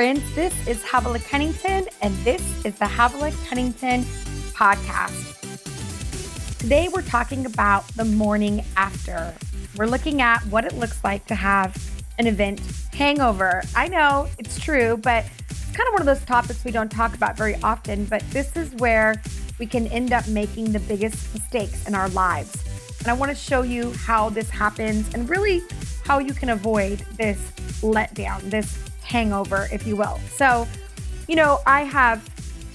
friends. This is Havilah Cunnington, and this is the Havilah Cunnington podcast. Today, we're talking about the morning after. We're looking at what it looks like to have an event hangover. I know it's true, but it's kind of one of those topics we don't talk about very often, but this is where we can end up making the biggest mistakes in our lives. And I want to show you how this happens and really how you can avoid this letdown, this hangover, if you will. So, you know, I have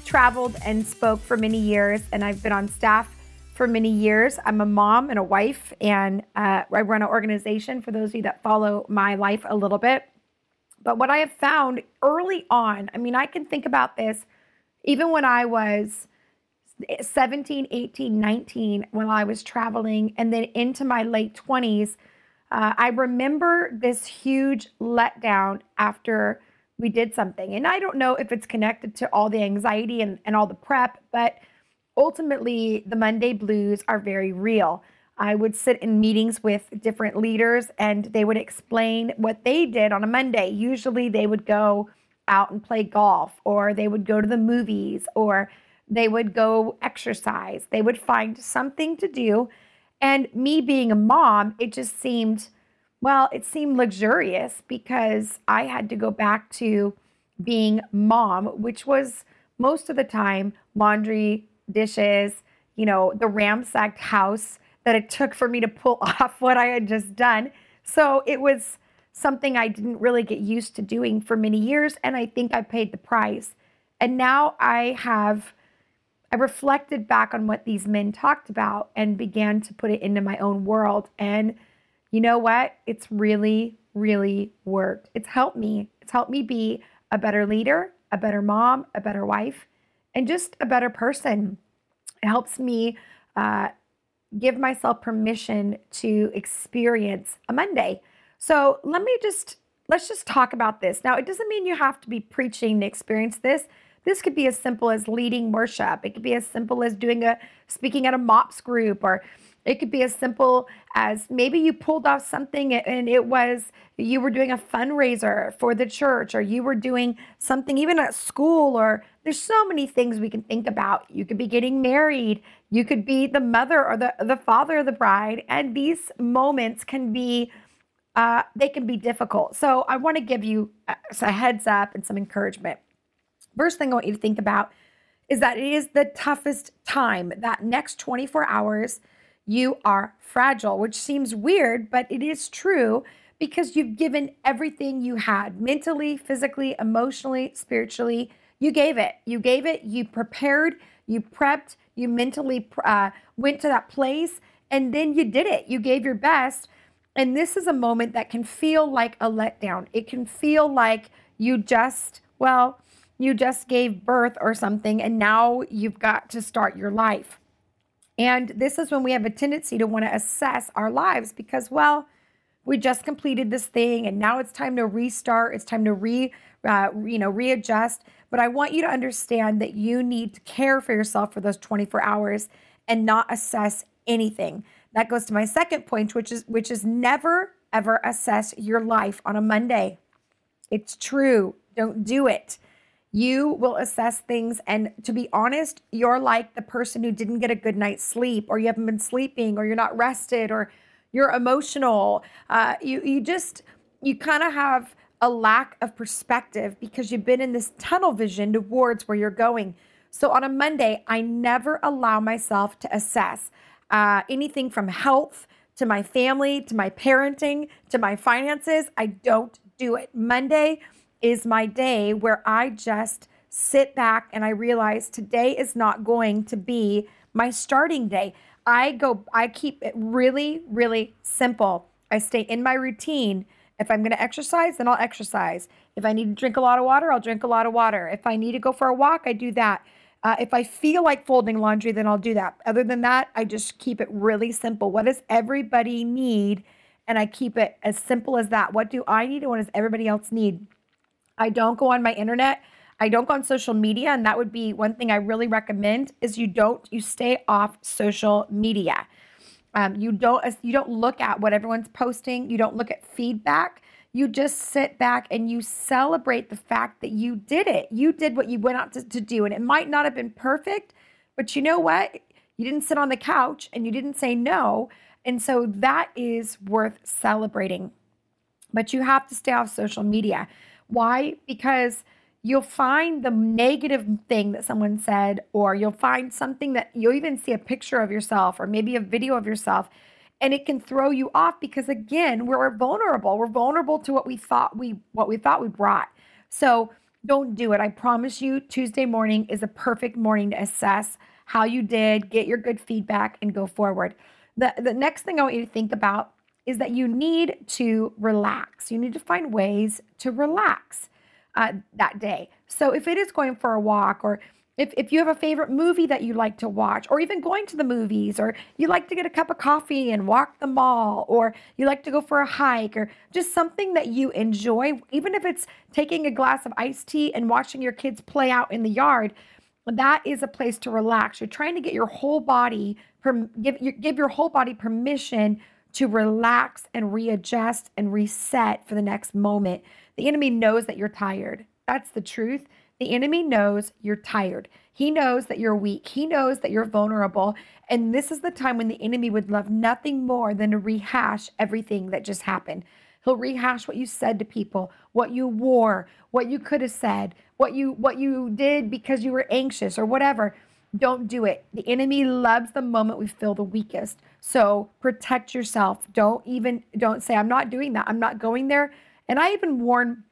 traveled and spoke for many years, and I've been on staff for many years. I'm a mom and a wife, and uh, I run an organization for those of you that follow my life a little bit. But what I have found early on, I mean, I can think about this even when I was 17, 18, 19, when I was traveling, and then into my late 20s uh, I remember this huge letdown after we did something. And I don't know if it's connected to all the anxiety and, and all the prep, but ultimately, the Monday blues are very real. I would sit in meetings with different leaders and they would explain what they did on a Monday. Usually, they would go out and play golf, or they would go to the movies, or they would go exercise. They would find something to do and me being a mom, it just seemed, well, it seemed luxurious because I had to go back to being mom, which was most of the time laundry, dishes, you know, the ramsacked house that it took for me to pull off what I had just done. So it was something I didn't really get used to doing for many years. And I think I paid the price. And now I have I reflected back on what these men talked about and began to put it into my own world. And you know what? It's really, really worked. It's helped me. It's helped me be a better leader, a better mom, a better wife, and just a better person. It helps me uh, give myself permission to experience a Monday. So let me just let's just talk about this. Now, it doesn't mean you have to be preaching to experience this. This could be as simple as leading worship. It could be as simple as doing a speaking at a MOPS group, or it could be as simple as maybe you pulled off something and it was you were doing a fundraiser for the church, or you were doing something even at school, or there's so many things we can think about. You could be getting married, you could be the mother or the, the father of the bride, and these moments can be. Uh, they can be difficult. So, I want to give you a, a heads up and some encouragement. First thing I want you to think about is that it is the toughest time. That next 24 hours, you are fragile, which seems weird, but it is true because you've given everything you had mentally, physically, emotionally, spiritually. You gave it. You gave it. You prepared. You prepped. You mentally uh, went to that place and then you did it. You gave your best. And this is a moment that can feel like a letdown. It can feel like you just, well, you just gave birth or something, and now you've got to start your life. And this is when we have a tendency to want to assess our lives because, well, we just completed this thing and now it's time to restart. It's time to re, uh, you know, readjust. But I want you to understand that you need to care for yourself for those 24 hours and not assess anything. That goes to my second point, which is which is never ever assess your life on a Monday. It's true. Don't do it you will assess things. And to be honest, you're like the person who didn't get a good night's sleep, or you haven't been sleeping, or you're not rested, or you're emotional. Uh, you you just you kind of have a lack of perspective because you've been in this tunnel vision towards where you're going. So on a Monday, I never allow myself to assess uh, anything from health to my family to my parenting to my finances. I don't do it. Monday is my day where I just sit back and I realize today is not going to be my starting day. I go, I keep it really, really simple. I stay in my routine. If I'm going to exercise, then I'll exercise. If I need to drink a lot of water, I'll drink a lot of water. If I need to go for a walk, I do that. Uh, if I feel like folding laundry, then I'll do that. Other than that, I just keep it really simple. What does everybody need? And I keep it as simple as that. What do I need and what does everybody else need? I don't go on my internet. I don't go on social media, and that would be one thing I really recommend is you don't you stay off social media. Um, you don't you don't look at what everyone's posting. You don't look at feedback. you just sit back and you celebrate the fact that you did it. You did what you went out to, to do. And it might not have been perfect, but you know what? You didn't sit on the couch and you didn't say no. And so that is worth celebrating. But you have to stay off social media. Why? Because you'll find the negative thing that someone said, or you'll find something that you'll even see a picture of yourself or maybe a video of yourself and it can throw you off because again we're vulnerable we're vulnerable to what we thought we what we thought we brought so don't do it i promise you tuesday morning is a perfect morning to assess how you did get your good feedback and go forward the, the next thing i want you to think about is that you need to relax you need to find ways to relax uh, that day so if it is going for a walk or if, if you have a favorite movie that you like to watch, or even going to the movies, or you like to get a cup of coffee and walk the mall, or you like to go for a hike, or just something that you enjoy, even if it's taking a glass of iced tea and watching your kids play out in the yard, that is a place to relax. You're trying to get your whole body, give, give your whole body permission to relax and readjust and reset for the next moment. The enemy knows that you're tired. That's the truth. The enemy knows you're tired. He knows that you're weak. He knows that you're vulnerable. And this is the time when the enemy would love nothing more than to rehash everything that just happened. He'll rehash what you said to people, what you wore, what you could have said, what you what you did because you were anxious or whatever. Don't do it. The enemy loves the moment we feel the weakest. So protect yourself. Don't even don't say I'm not doing that. I'm not going there. And I even warn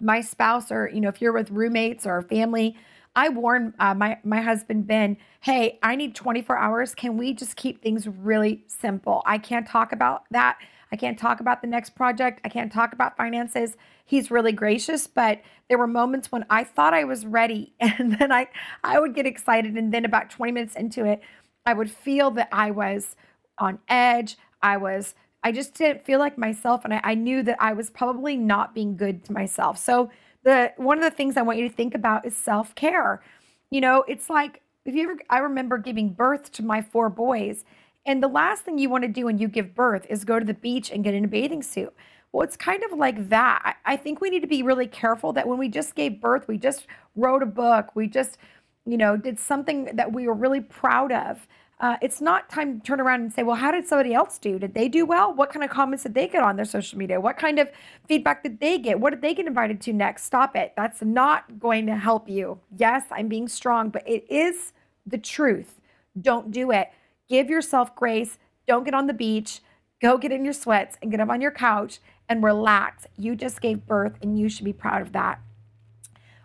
my spouse or you know if you're with roommates or family i warn uh, my my husband ben hey i need 24 hours can we just keep things really simple i can't talk about that i can't talk about the next project i can't talk about finances he's really gracious but there were moments when i thought i was ready and then i i would get excited and then about 20 minutes into it i would feel that i was on edge i was I just didn't feel like myself, and I, I knew that I was probably not being good to myself. So the one of the things I want you to think about is self care. You know, it's like if you ever, I remember giving birth to my four boys, and the last thing you want to do when you give birth is go to the beach and get in a bathing suit. Well, it's kind of like that. I, think we need to be really careful that when we just gave birth, we just wrote a book, we just, you know, did something that we were really proud of uh, it's not time to turn around and say, well, how did somebody else do? Did they do well? What kind of comments did they get on their social media? What kind of feedback did they get? What did they get invited to next? Stop it. That's not going to help you. Yes, I'm being strong, but it is the truth. Don't do it. Give yourself grace. Don't get on the beach. Go get in your sweats and get up on your couch and relax. You just gave birth and you should be proud of that.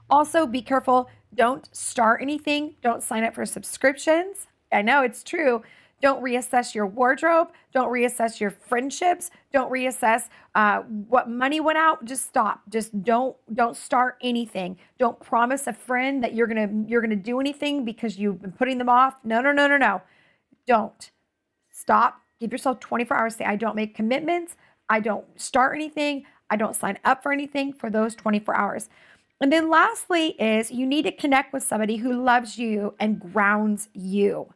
Also, be careful. Don't start anything. Don't sign up for subscriptions. I know it's true. Don't reassess your wardrobe. Don't reassess your friendships. Don't reassess uh, what money went out. Just stop. Just don't don't start anything. Don't promise a friend that you're gonna you're gonna do anything because you've been putting them off. No, no, no, no, no. Don't stop. Give yourself 24 hours. Say I don't make commitments. I don't start anything. I don't sign up for anything for those 24 hours. And then lastly is you need to connect with somebody who loves you and grounds you.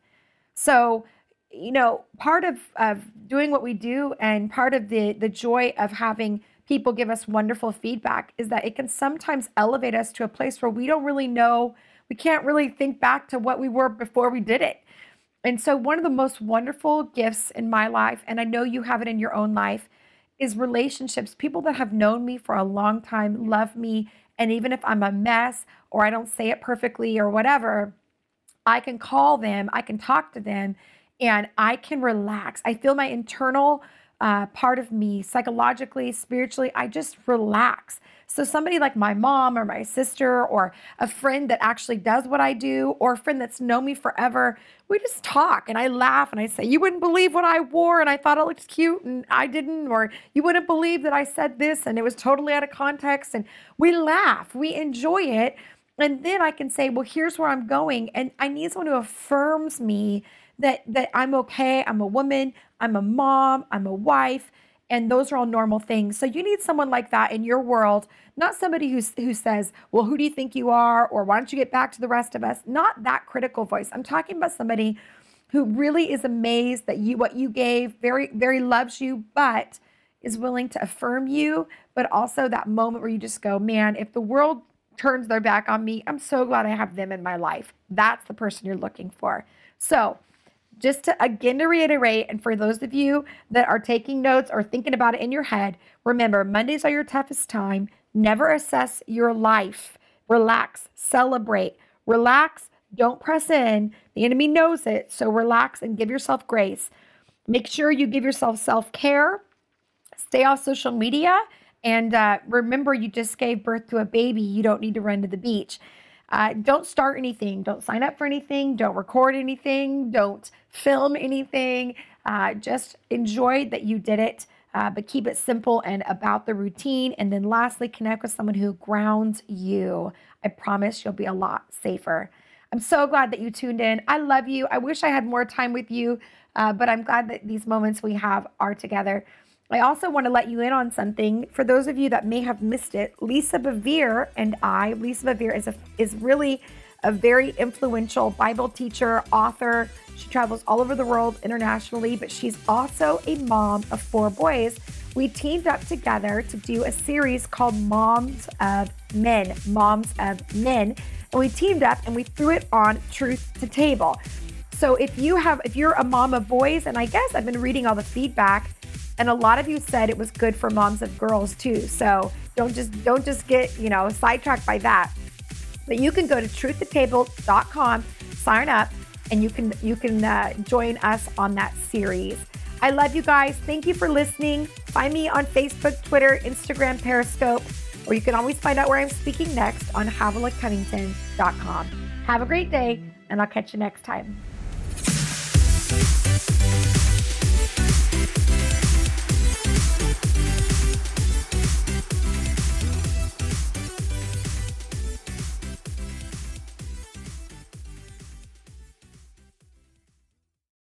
So, you know, part of, of doing what we do and part of the, the joy of having people give us wonderful feedback is that it can sometimes elevate us to a place where we don't really know, we can't really think back to what we were before we did it. And so, one of the most wonderful gifts in my life, and I know you have it in your own life, is relationships. People that have known me for a long time love me. And even if I'm a mess or I don't say it perfectly or whatever, I can call them, I can talk to them, and I can relax. I feel my internal uh, part of me, psychologically, spiritually, I just relax. So, somebody like my mom or my sister or a friend that actually does what I do or a friend that's known me forever, we just talk and I laugh and I say, You wouldn't believe what I wore and I thought it looked cute and I didn't, or you wouldn't believe that I said this and it was totally out of context. And we laugh, we enjoy it and then I can say, well, here's where I'm going. And I need someone who affirms me that that I'm okay, I'm a woman, I'm a mom, I'm a wife, and those are all normal things. So you need someone like that in your world, not somebody who's who says, "Well, who do you think you are?" or "Why don't you get back to the rest of us?" Not that critical voice. I'm talking about somebody who really is amazed that you what you gave, very very loves you, but is willing to affirm you, but also that moment where you just go, man, if the world turns their back on me, I'm so glad I have them in my life. That's the person you're looking for. So, just to again to reiterate, and for those of you that are taking notes or thinking about it in your head, remember Mondays are your toughest time. Never assess your life. Relax, celebrate, relax, don't press in. The enemy knows it. So relax and give yourself grace. Make sure you give yourself self care. Stay off social media. And uh, remember, you just gave birth to a baby. You don't need to run to the beach. Uh, don't start anything. Don't sign up for anything. Don't record anything. Don't film anything. Uh, just enjoy that you did it, uh, but keep it simple and about the routine. And then lastly, connect with someone who grounds you. I promise you'll be a lot safer. I'm so glad that you tuned in. I love you. I wish I had more time with you, uh, but I'm glad that these moments we have are together. I also want to let you in on something. For those of you that may have missed it, Lisa Bevere and I, Lisa Bevere is a is really a very influential Bible teacher, author. She travels all over the world internationally, but she's also a mom of four boys. We teamed up together to do a series called Moms of Men, Moms of Men, and we teamed up and we threw it on Truth to Table. So if you have if you're a mom of boys and I guess I've been reading all the feedback and a lot of you said it was good for moms of girls too. So don't just don't just get, you know, sidetracked by that. But you can go to truthtotable.com, sign up, and you can you can uh, join us on that series. I love you guys. Thank you for listening. Find me on Facebook, Twitter, Instagram, Periscope, or you can always find out where I'm speaking next on HavilahCunnington.com. Have a great day, and I'll catch you next time.